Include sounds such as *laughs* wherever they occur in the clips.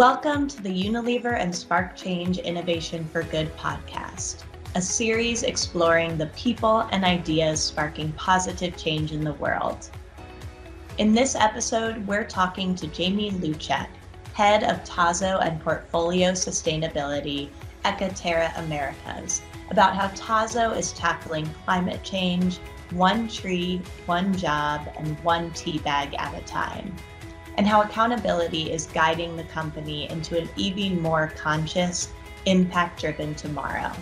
Welcome to the Unilever and Spark Change Innovation for Good podcast, a series exploring the people and ideas sparking positive change in the world. In this episode, we're talking to Jami Lewchik, head of Tazo and Portfolio Sustainability at Americas, about how Tazo is tackling climate change one tree, one job, and one tea bag at a time, and how accountability is guiding the company into an even more conscious, impact driven tomorrow.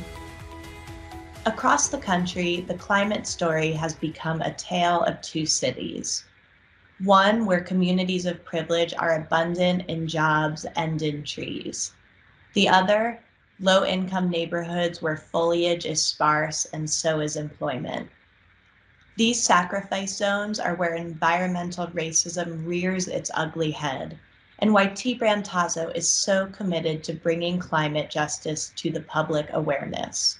Across the country, the climate story has become a tale of two cities. One where communities of privilege are abundant in jobs and in trees. The other, low income neighborhoods where foliage is sparse and so is employment. These sacrifice zones are where environmental racism rears its ugly head, and why tea Brand Tazo is so committed to bringing climate justice to the public awareness.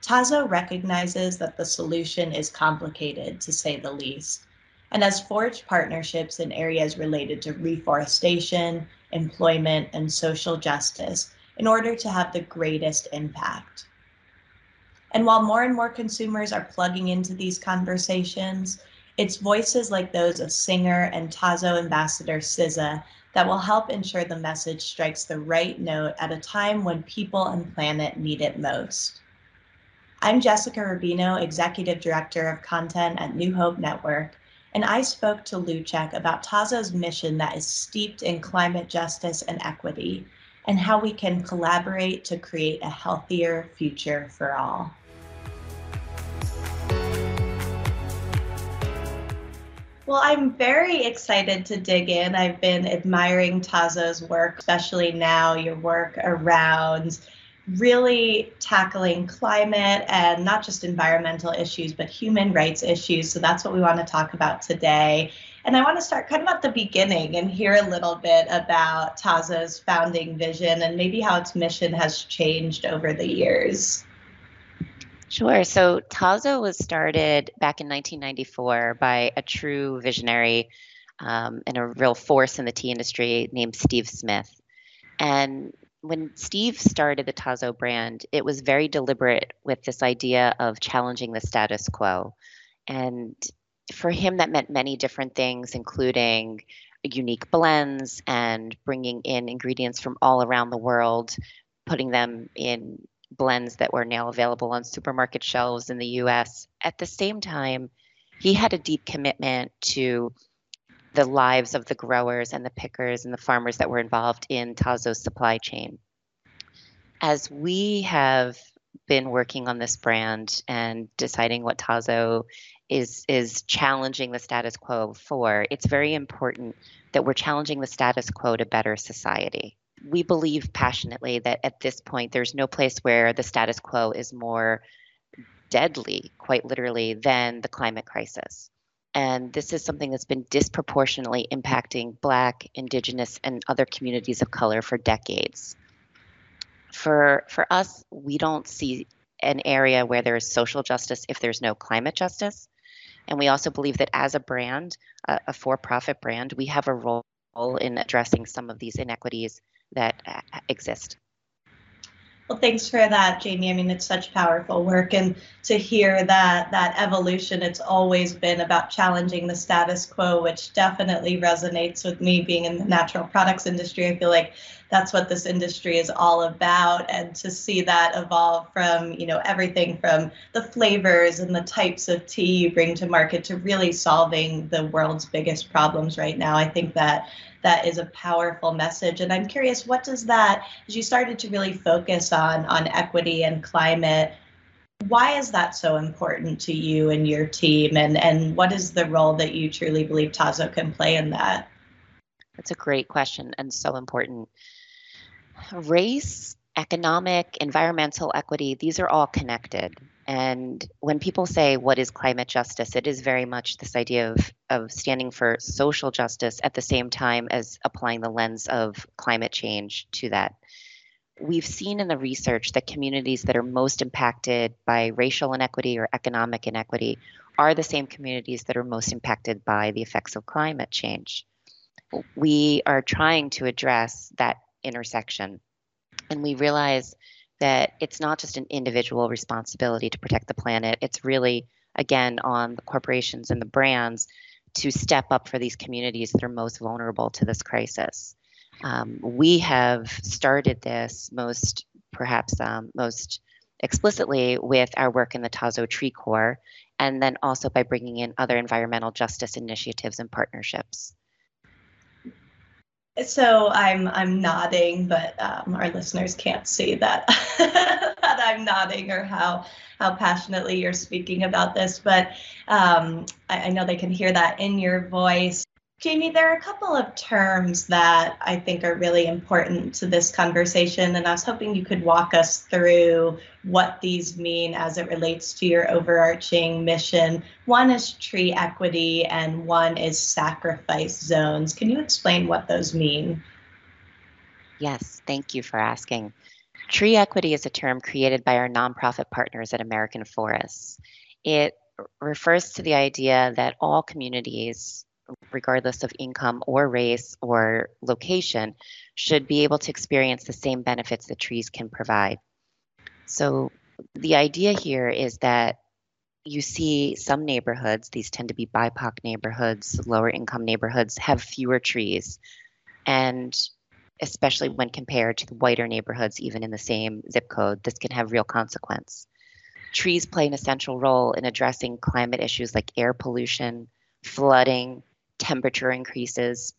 Tazo recognizes that the solution is complicated, to say the least, and has forged partnerships in areas related to reforestation, employment, and social justice in order to have the greatest impact. And while more and more consumers are plugging into these conversations, it's voices like those of singer and Tazo ambassador SZA that will help ensure the message strikes the right note at a time when people and planet need it most. I'm Jessica Rubino, Executive Director of Content at New Hope Network, and I spoke to Lewchik about Tazo's mission that is steeped in climate justice and equity, and how we can collaborate to create a healthier future for all. Well, I'm very excited to dig in. I've been admiring Tazo's work, especially now your work around really tackling climate and not just environmental issues, but human rights issues. So that's what we want to talk about today. And I want to start kind of at the beginning and hear a little bit about Tazo's founding vision and maybe how its mission has changed over the years. Sure. So Tazo was started back in 1994 by a true visionary um, and a real force in the tea industry named Steve Smith. And when Steve started the Tazo brand, it was very deliberate with this idea of challenging the status quo. And for him, that meant many different things, including unique blends and bringing in ingredients from all around the world, putting them in blends that were now available on supermarket shelves in the US. At the same time, he had a deep commitment to the lives of the growers and the pickers and the farmers that were involved in Tazo's supply chain. As we have been working on this brand and deciding what Tazo is is challenging the status quo for, it's very important that we're challenging the status quo to better society. We believe passionately that at this point there's no place where the status quo is more deadly, quite literally, than the climate crisis. And this is something that's been disproportionately impacting Black, Indigenous, and other communities of color for decades. For, for us, we don't see an area where there is social justice if there's no climate justice. And we also believe that as a brand, a, a for profit brand, we have a role in addressing some of these inequities that uh, exist. Well, thanks for that, Jami. I mean, it's such powerful work, and to hear that that evolution, it's always been about challenging the status quo, which definitely resonates with me. Being in the natural products industry, I feel like that's what this industry is all about, and to see that evolve from you know everything from the flavors and the types of tea you bring to market to really solving the world's biggest problems right now. I think that that is a powerful message. And I'm curious, what does that, as you started to really focus on on equity and climate, why is that so important to you and your team? And and what is the role that you truly believe Tazo can play in that? That's a great question and so important. Race, economic, environmental equity, these are all connected. And when people say, what is climate justice? It is very much this idea of, of standing for social justice at the same time as applying the lens of climate change to that. We've seen in the research that communities that are most impacted by racial inequity or economic inequity are the same communities that are most impacted by the effects of climate change. we are trying to address that intersection. And we realize that it's not just an individual responsibility to protect the planet, it's really, again, on the corporations and the brands to step up for these communities that are most vulnerable to this crisis. Um, we have started this most, perhaps um, most explicitly with our work in the Tazo Tree Corps, and then also by bringing in other environmental justice initiatives and partnerships. So I'm I'm nodding, but um, our listeners can't see that *laughs* that I'm nodding or how how passionately you're speaking about this. But um, I, I know they can hear that in your voice. Jami, there are a couple of terms that I think are really important to this conversation, and I was hoping you could walk us through what these mean as it relates to your overarching mission. One is tree equity, and one is sacrifice zones. Can you explain what those mean? Yes, thank you for asking. Tree equity is a term created by our nonprofit partners at American Forests. It refers to the idea that all communities regardless of income or race or location, should be able to experience the same benefits that trees can provide. So, the idea here is that you see some neighborhoods, these tend to be BIPOC neighborhoods, lower income neighborhoods, have fewer trees. And especially when compared to the whiter neighborhoods, even in the same zip code, this can have real consequence. Trees play an essential role in addressing climate issues like air pollution, flooding, temperature increases.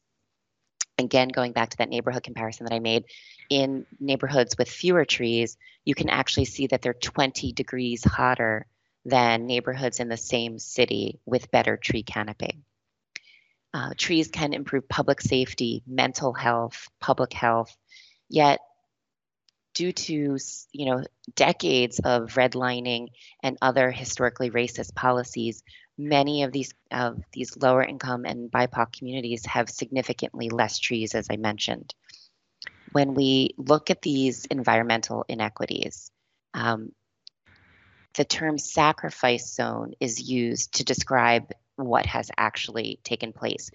Again, going back to that neighborhood comparison that I made, in neighborhoods with fewer trees, you can actually see that they're 20 degrees hotter than neighborhoods in the same city with better tree canopy. Uh, trees can improve public safety, mental health, public health, yet due to you know decades of redlining and other historically racist policies, many of these of these lower income and BIPOC communities have significantly less trees, as I mentioned. When we look at these environmental inequities, um, the term sacrifice zone is used to describe what has actually taken place.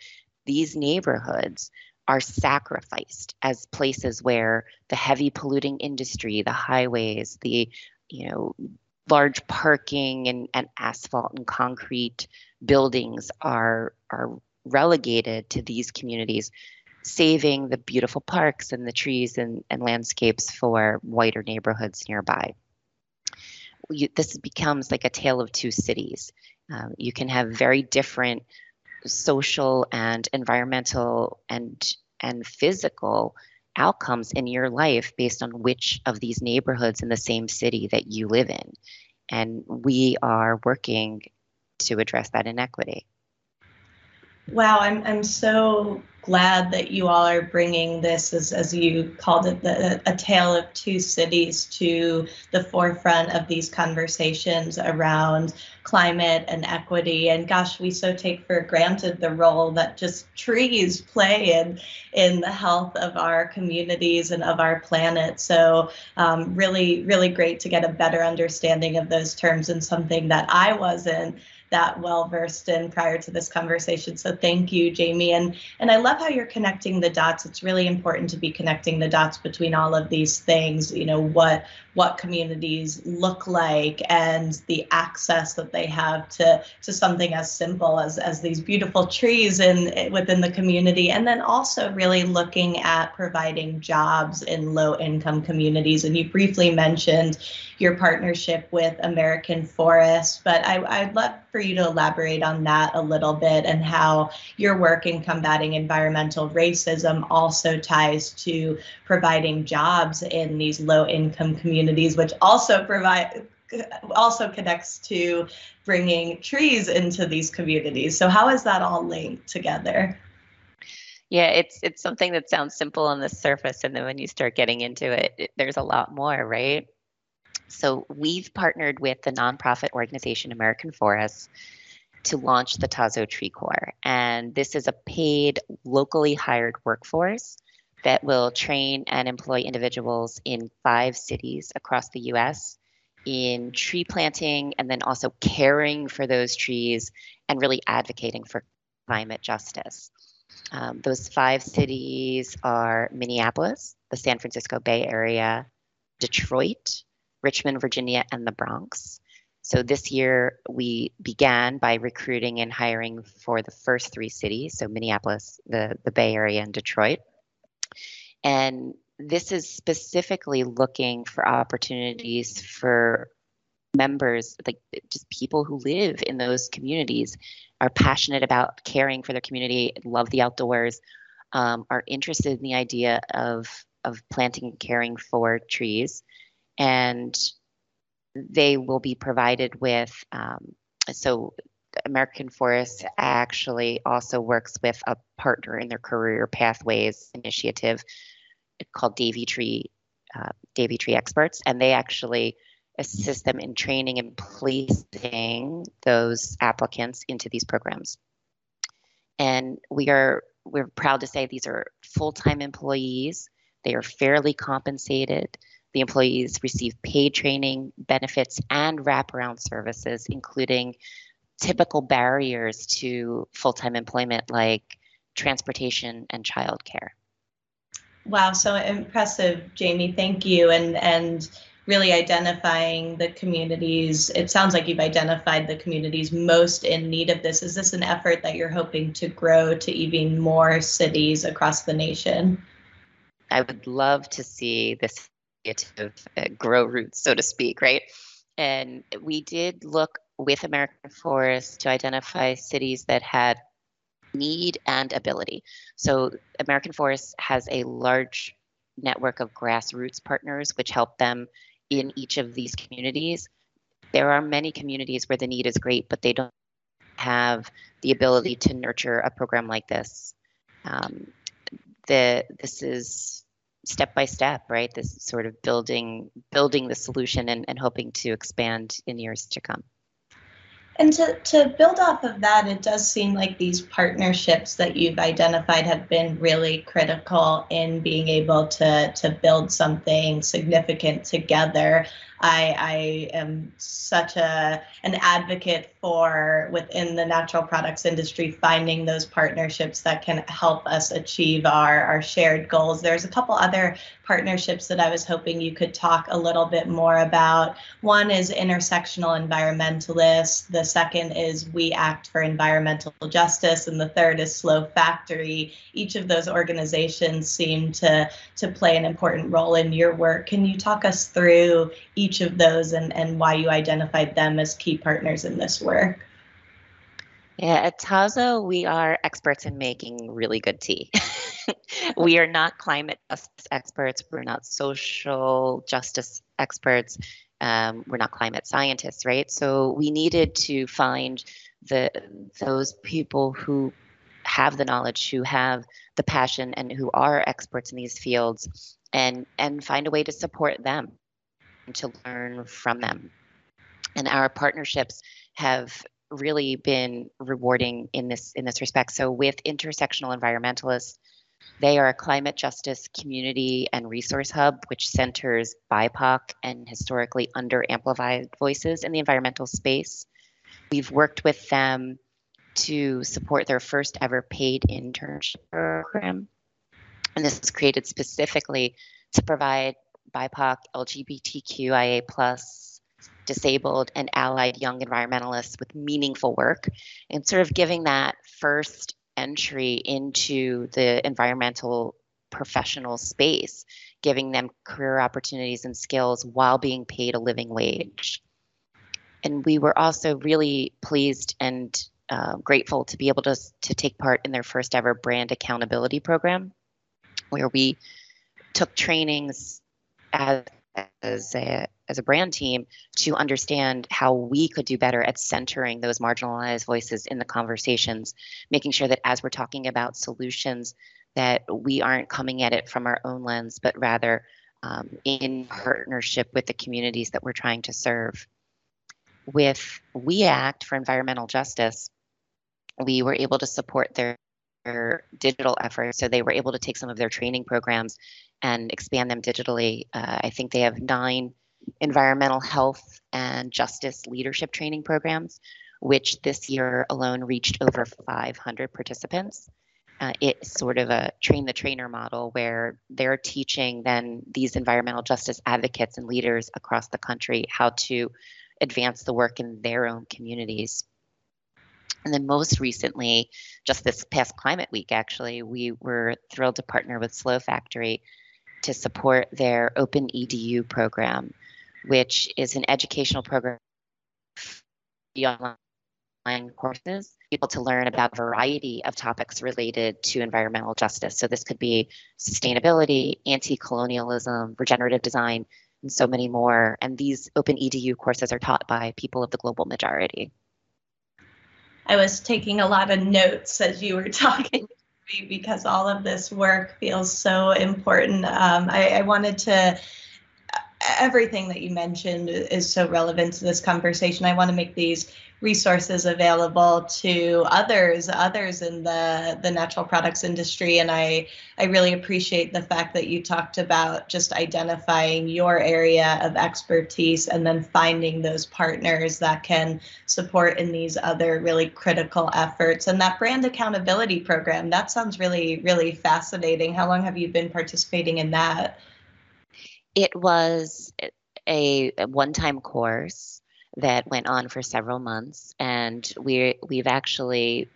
These neighborhoods are sacrificed as places where the heavy polluting industry, the highways, the you know large parking and, and asphalt and concrete buildings are are relegated to these communities, saving the beautiful parks and the trees and, and landscapes for whiter neighborhoods nearby. You, this becomes like a tale of two cities. Um, you can have very different social and environmental and and physical outcomes in your life based on which of these neighborhoods in the same city that you live in. And we are working to address that inequity. Wow, I'm, I'm so glad that you all are bringing this, as, as you called it, the, a tale of two cities to the forefront of these conversations around climate and equity. And gosh, we so take for granted the role that just trees play in, in the health of our communities and of our planet. So, um, really, really great to get a better understanding of those terms and something that I wasn't that well versed in prior to this conversation. So thank you, Jami. And and I love how you're connecting the dots. It's really important to be connecting the dots between all of these things. You know what what communities look like and the access that they have to to something as simple as as these beautiful trees in within the community and then also really looking at providing jobs in low income communities and you briefly mentioned your partnership with American Forest but I, I'd love for you to elaborate on that a little bit and how your work in combating environmental racism also ties to providing jobs in these low income communities, which also provide also connects to bringing trees into these communities. So how is that all linked together? Yeah, it's it's something that sounds simple on the surface, and then when you start getting into it, it there's a lot more, right? So we've partnered with the nonprofit organization American Forests to launch the Tazo Tree Corps, and this is a paid, locally hired workforce that will train and employ individuals in five cities across the US in tree planting and then also caring for those trees and really advocating for climate justice. Um, those five cities are Minneapolis, the San Francisco Bay Area, Detroit, Richmond, Virginia, and the Bronx. So this year we began by recruiting and hiring for the first three cities, so Minneapolis, the, the Bay Area, and Detroit. And this is specifically looking for opportunities for members, like just people who live in those communities, are passionate about caring for their community, love the outdoors, um, are interested in the idea of of planting and caring for trees, and they will be provided with. Um, so, American Forest actually also works with a partner in their career pathways initiative called Davey Tree, uh, Davey Tree Experts, and they actually assist them in training and placing those applicants into these programs. And we are we're proud to say these are full-time employees. They are fairly compensated. The employees receive paid training, benefits, and wraparound services, including typical barriers to full-time employment like transportation and childcare. Wow, so impressive, Jami. Thank you. And and really identifying the communities. It sounds like you've identified the communities most in need of this. Is this an effort that you're hoping to grow to even more cities across the nation? I would love to see this initiative uh, grow roots, so to speak, right? And we did look with American Forest to identify cities that had need and ability. So American Forest has a large network of grassroots partners which help them in each of these communities. There are many communities where the need is great, but they don't have the ability to nurture a program like this. Um, the this is step by step, right? This sort of building building the solution and, and hoping to expand in years to come. And to, to build off of that, it does seem like these partnerships that you've identified have been really critical in being able to, to build something significant together. I, I am such a an advocate for within the natural products industry finding those partnerships that can help us achieve our, our shared goals. There's a couple other partnerships that I was hoping you could talk a little bit more about. One is intersectional environmentalists. The second is We Act for Environmental Justice, and the third is Slow Factory. Each of those organizations seem to to play an important role in your work. Can you talk us through each of those and, and why you identified them as key partners in this work? Yeah, at Tazo, we are experts in making really good tea. *laughs* we are not climate experts. We're not social justice experts. Um, we're not climate scientists, right? So we needed to find the those people who have the knowledge, who have the passion, and who are experts in these fields, and and find a way to support them, and to learn from them. And our partnerships have really been rewarding in this in this respect. So with intersectional environmentalists, they are a climate justice community and resource hub which centers BIPOC and historically under-amplified voices in the environmental space. We've worked with them to support their first ever paid internship program. And this was created specifically to provide BIPOC, LGBTQIA plus disabled and allied young environmentalists with meaningful work and sort of giving that first entry into the environmental professional space, giving them career opportunities and skills while being paid a living wage. And we were also really pleased and uh, grateful to be able to, to take part in their first ever brand accountability program, where we took trainings as, as a, as a brand team to understand how we could do better at centering those marginalized voices in the conversations, making sure that as we're talking about solutions, that we aren't coming at it from our own lens, but rather um, in partnership with the communities that we're trying to serve. With We Act for Environmental Justice, we were able to support their, their digital efforts. So they were able to take some of their training programs and expand them digitally. Uh, I think they have nine environmental health and justice leadership training programs, which this year alone reached over 500 participants. uh, it's sort of a train the trainer model where they're teaching then these environmental justice advocates and leaders across the country how to advance the work in their own communities. And then most recently, just this past climate week, actually, we were thrilled to partner with Slow Factory to support their Open EDU program, which is an educational program online courses, people to learn about a variety of topics related to environmental justice. So this could be sustainability, anti-colonialism, regenerative design, and so many more. And these open EDU courses are taught by people of the global majority. I was taking a lot of notes as you were *laughs* talking because all of this work feels so important. Um, I, I wanted to everything that you mentioned is so relevant to this conversation. I want to make these resources available to others others in the the natural products industry. And i i really appreciate the fact that you talked about just identifying your area of expertise and then finding those partners that can support in these other really critical efforts. And that brand accountability program that sounds really really fascinating. How long have you been participating in that it was a, a one-time course that went on for several months, and we we've actually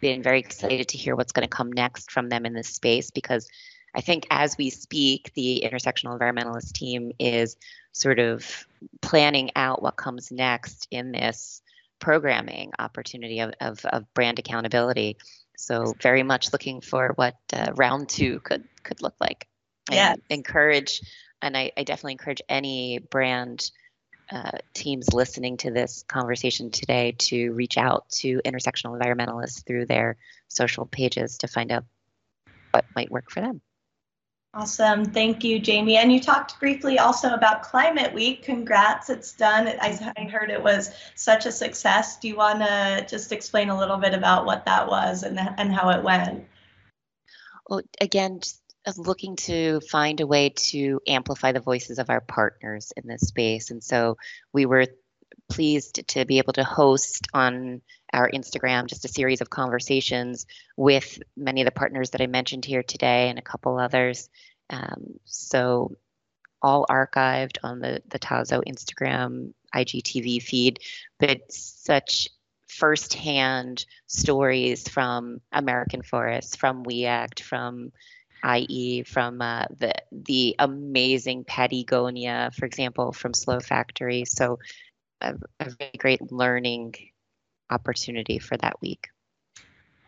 been very excited to hear what's going to come next from them in this space because I think as we speak, the intersectional environmentalist team is sort of planning out what comes next in this programming opportunity of, of, of brand accountability. So very much looking for what uh, round two could could look like. Yeah. Encourage, and I, I definitely encourage any brand uh, teams listening to this conversation today to reach out to intersectional environmentalists through their social pages to find out what might work for them. Awesome. Thank you, Jami. And you talked briefly also about Climate Week. Congrats, it's done. I, I heard it was such a success. Do you want to just explain a little bit about what that was and, and how it went? Well, again, looking to find a way to amplify the voices of our partners in this space. And so we were pleased to be able to host on our Instagram just a series of conversations with many of the partners that I mentioned here today and a couple others. Um, so all archived on the the Tazo Instagram IGTV feed, but such firsthand stories from American Forests, from We Act, from i.e., from uh, the the amazing Patagonia, for example, from Slow Factory. So, a, a really great learning opportunity for that week.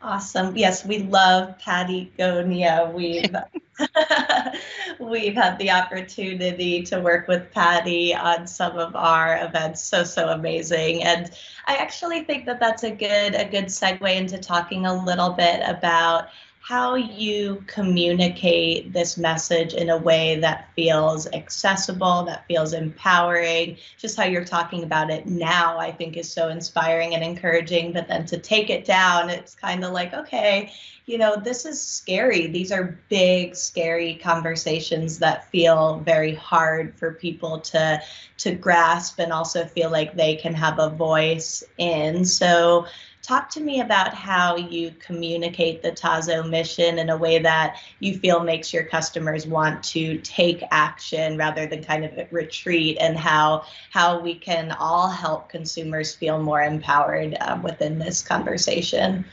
Awesome. Yes, we love Patagonia. We've *laughs* *laughs* we've had the opportunity to work with Patty on some of our events. So so amazing. And I actually think that that's a good a good segue into talking a little bit about how you communicate this message in a way that feels accessible, that feels empowering. Just how you're talking about it now, I think is so inspiring and encouraging. But then to take it down, it's kind of like, okay, you know, this is scary. These are big, scary conversations that feel very hard for people to to grasp and also feel like they can have a voice in. So talk to me about how you communicate the Tazo mission in a way that you feel makes your customers want to take action rather than kind of retreat and how how we can all help consumers feel more empowered um, within this conversation.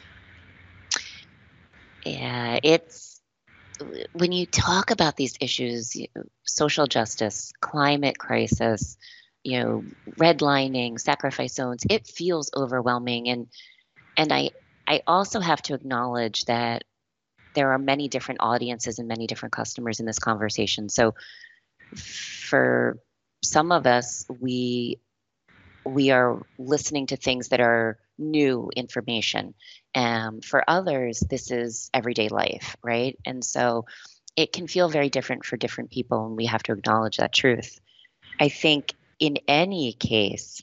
Yeah, it's when you talk about these issues, you know, social justice, climate crisis, you know, redlining, sacrifice zones, it feels overwhelming and and I I also have to acknowledge that there are many different audiences and many different customers in this conversation. So for some of us, we we are listening to things that are new information. Um, for others, this is everyday life, right? And so it can feel very different for different people, and we have to acknowledge that truth. I think in any case,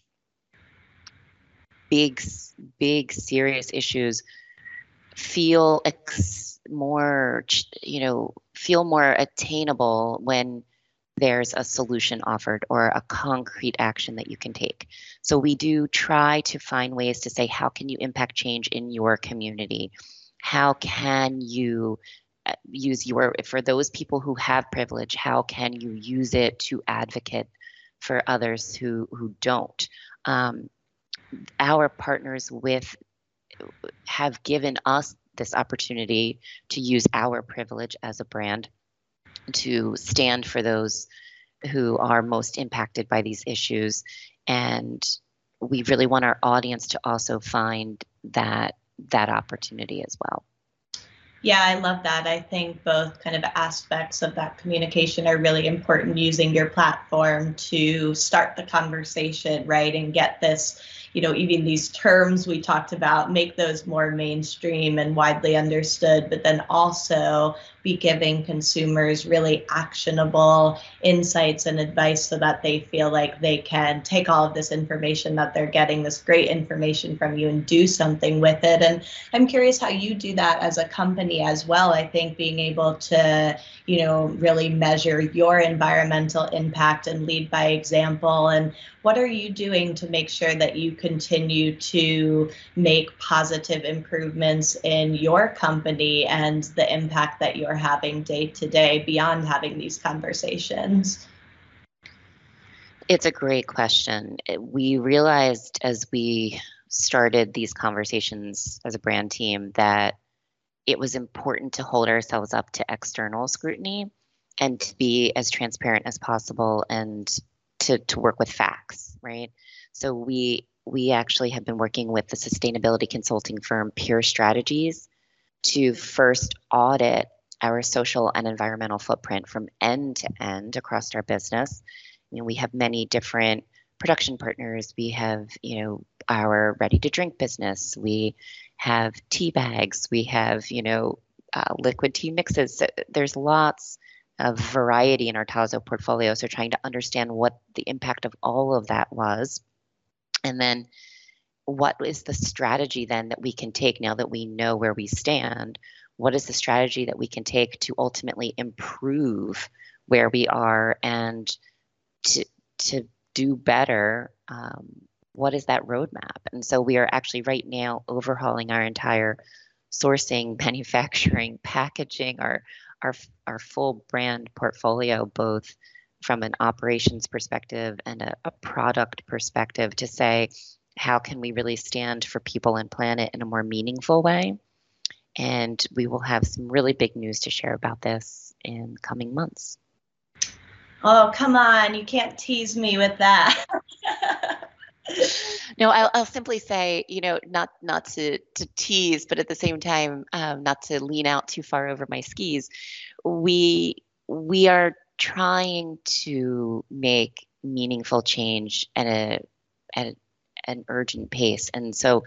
big, big, serious issues feel ex- more, you know, feel more attainable when there's a solution offered or a concrete action that you can take. So we do try to find ways to say, how can you impact change in your community? how can you uh, use your for those people who have privilege how can you use it to advocate for others who who don't um, our partners with have given us this opportunity to use our privilege as a brand to stand for those who are most impacted by these issues and we really want our audience to also find that that opportunity as well yeah, I love that. I think both kind of aspects of that communication are really important using your platform to start the conversation, right? And get this you know, even these terms we talked about, make those more mainstream and widely understood, but then also be giving consumers really actionable insights and advice so that they feel like they can take all of this information that they're getting, this great information from you, and do something with it. And I'm curious how you do that as a company as well. I think being able to, you know, really measure your environmental impact and lead by example. And what are you doing to make sure that you continue to make positive improvements in your company and the impact that you're having day to day beyond having these conversations? It's a great question. We realized as we started these conversations as a brand team that it was important to hold ourselves up to external scrutiny and to be as transparent as possible and to, to work with facts, right? So we we actually have been working with the sustainability consulting firm Pure Strategies to first audit our social and environmental footprint from end to end across our business. I mean, we have many different production partners. We have, you know, our ready to drink business. We have tea bags. We have, you know, uh, liquid tea mixes. There's lots of variety in our Tazo portfolio. So trying to understand what the impact of all of that was. And then what is the strategy then that we can take now that we know where we stand? What is the strategy that we can take to ultimately improve where we are and to, to do better? Um, what is that roadmap? And so we are actually right now overhauling our entire sourcing, *laughs* manufacturing, packaging, our our our full brand portfolio, both from an operations perspective and a, a product perspective, to say how can we really stand for people and planet in a more meaningful way. And we will have some really big news to share about this in coming months. Oh, come on. You can't tease me with that. *laughs* no, I'll, I'll, simply say, you know, not not to to tease, but at the same time, um, not to lean out too far over my skis. We we are trying to make meaningful change at a at an urgent pace, and so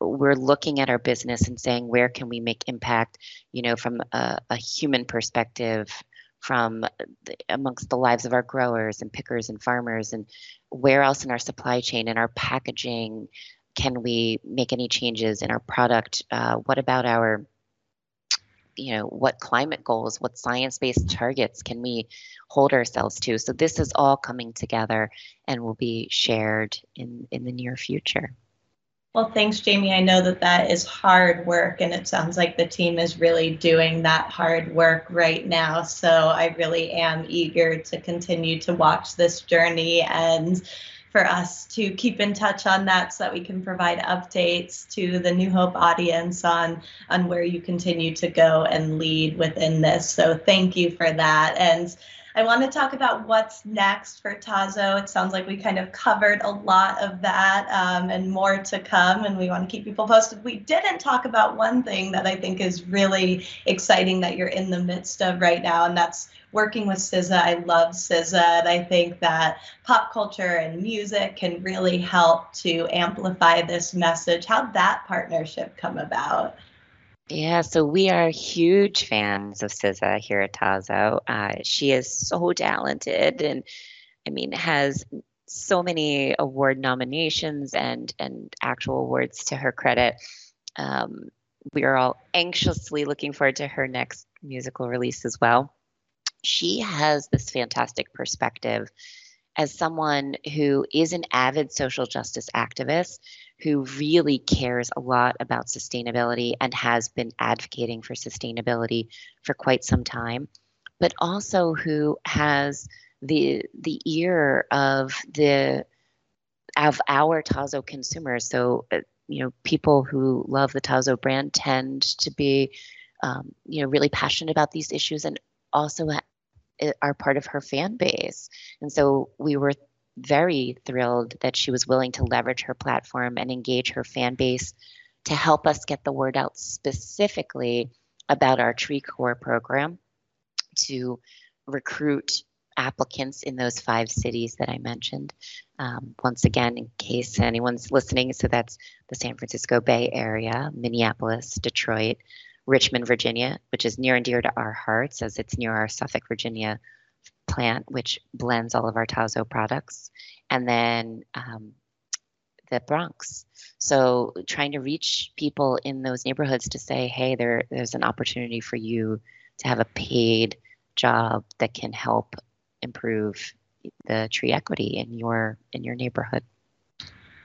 we're looking at our business and saying where can we make impact, you know, from a, a human perspective, from the, amongst the lives of our growers and pickers and farmers and where else in our supply chain and our packaging can we make any changes in our product? Uh, what about our you know what climate goals what science-based targets can we hold ourselves to? So this is all coming together and will be shared in in the near future well, thanks, Jami. I know that that is hard work, and it sounds like the team is really doing that hard work right now. So I really am eager to continue to watch this journey and for us to keep in touch on that so that we can provide updates to the New Hope audience on on where you continue to go and lead within this. So thank you for that. And I want to talk about what's next for Tazo. It sounds like we kind of covered a lot of that um, and more to come, and we want to keep people posted. We didn't talk about one thing that I think is really exciting that you're in the midst of right now, and that's working with SZA. I love SZA, and I think that pop culture and music can really help to amplify this message. How'd that partnership come about? Yeah, so we are huge fans of SZA here at Tazo. Uh, she is so talented and I mean has so many award nominations and and actual awards to her credit. Um, we are all anxiously looking forward to her next musical release as well. She has this fantastic perspective as someone who is an avid social justice activist who really cares a lot about sustainability and has been advocating for sustainability for quite some time, but also who has the the ear of the of our Tazo consumers. So, uh, you know, people who love the Tazo brand tend to be, um, you know, really passionate about these issues and also are part of her fan base. And so we were very thrilled that she was willing to leverage her platform and engage her fan base to help us get the word out specifically about our Tree Corps program to recruit applicants in those five cities that I mentioned. Um, once again, in case anyone's listening, so that's the San Francisco Bay Area, Minneapolis, Detroit, Richmond, Virginia, which is near and dear to our hearts as it's near our Suffolk, Virginia plant, which blends all of our Tazo products, and then um, the Bronx. So trying to reach people in those neighborhoods to say, hey, there, there's an opportunity for you to have a paid job that can help improve the tree equity in your in your neighborhood.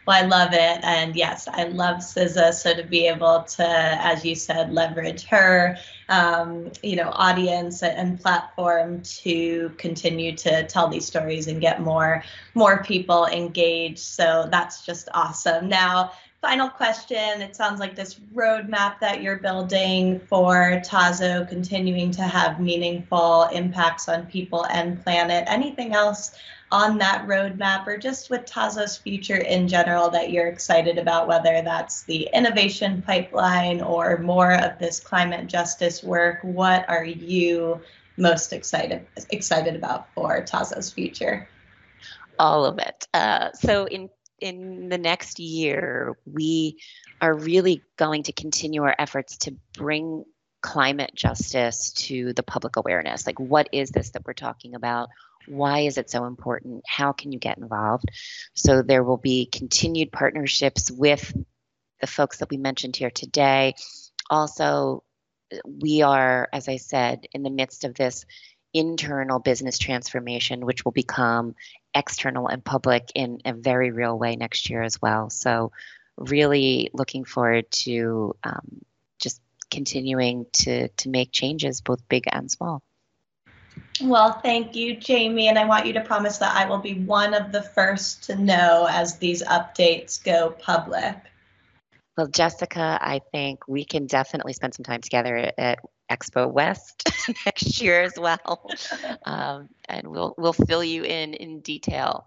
Well, I love it. And yes, I love SZA. So to be able to, as you said, leverage her, um, you know, audience and platform to continue to tell these stories and get more, more people engaged. So that's just awesome. Now, final question. It sounds like this roadmap that you're building for Tazo continuing to have meaningful impacts on people and planet. Anything else on that roadmap or just with Tazo's future in general that you're excited about, whether that's the innovation pipeline or more of this climate justice work? What are you most excited excited about for Tazo's future? All of it. Uh, so in in the next year, we are really going to continue our efforts to bring climate justice to the public awareness. Like, what is this that we're talking about? Why is it so important? How can you get involved? So, there will be continued partnerships with the folks that we mentioned here today. Also, we are, as I said, in the midst of this internal business transformation, which will become external and public in a very real way next year as well. So, really looking forward to um, just continuing to to make changes, both big and small. Well, thank you, Jami. And I want you to promise that I will be one of the first to know as these updates go public. Well, Jessica, I think we can definitely spend some time together at Expo West *laughs* next year as well, *laughs* um, and we'll we'll fill you in in detail.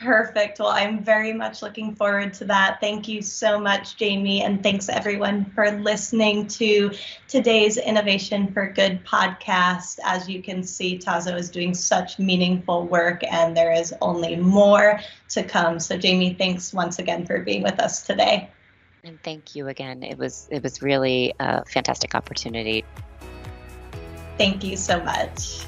Perfect. Well, I'm very much looking forward to that. Thank you so much, Jami. And thanks everyone for listening to today's Innovation for Good podcast. As you can see, Tazo is doing such meaningful work and there is only more to come. So Jami, thanks once again for being with us today. And thank you again. It was it was really a fantastic opportunity. Thank you so much.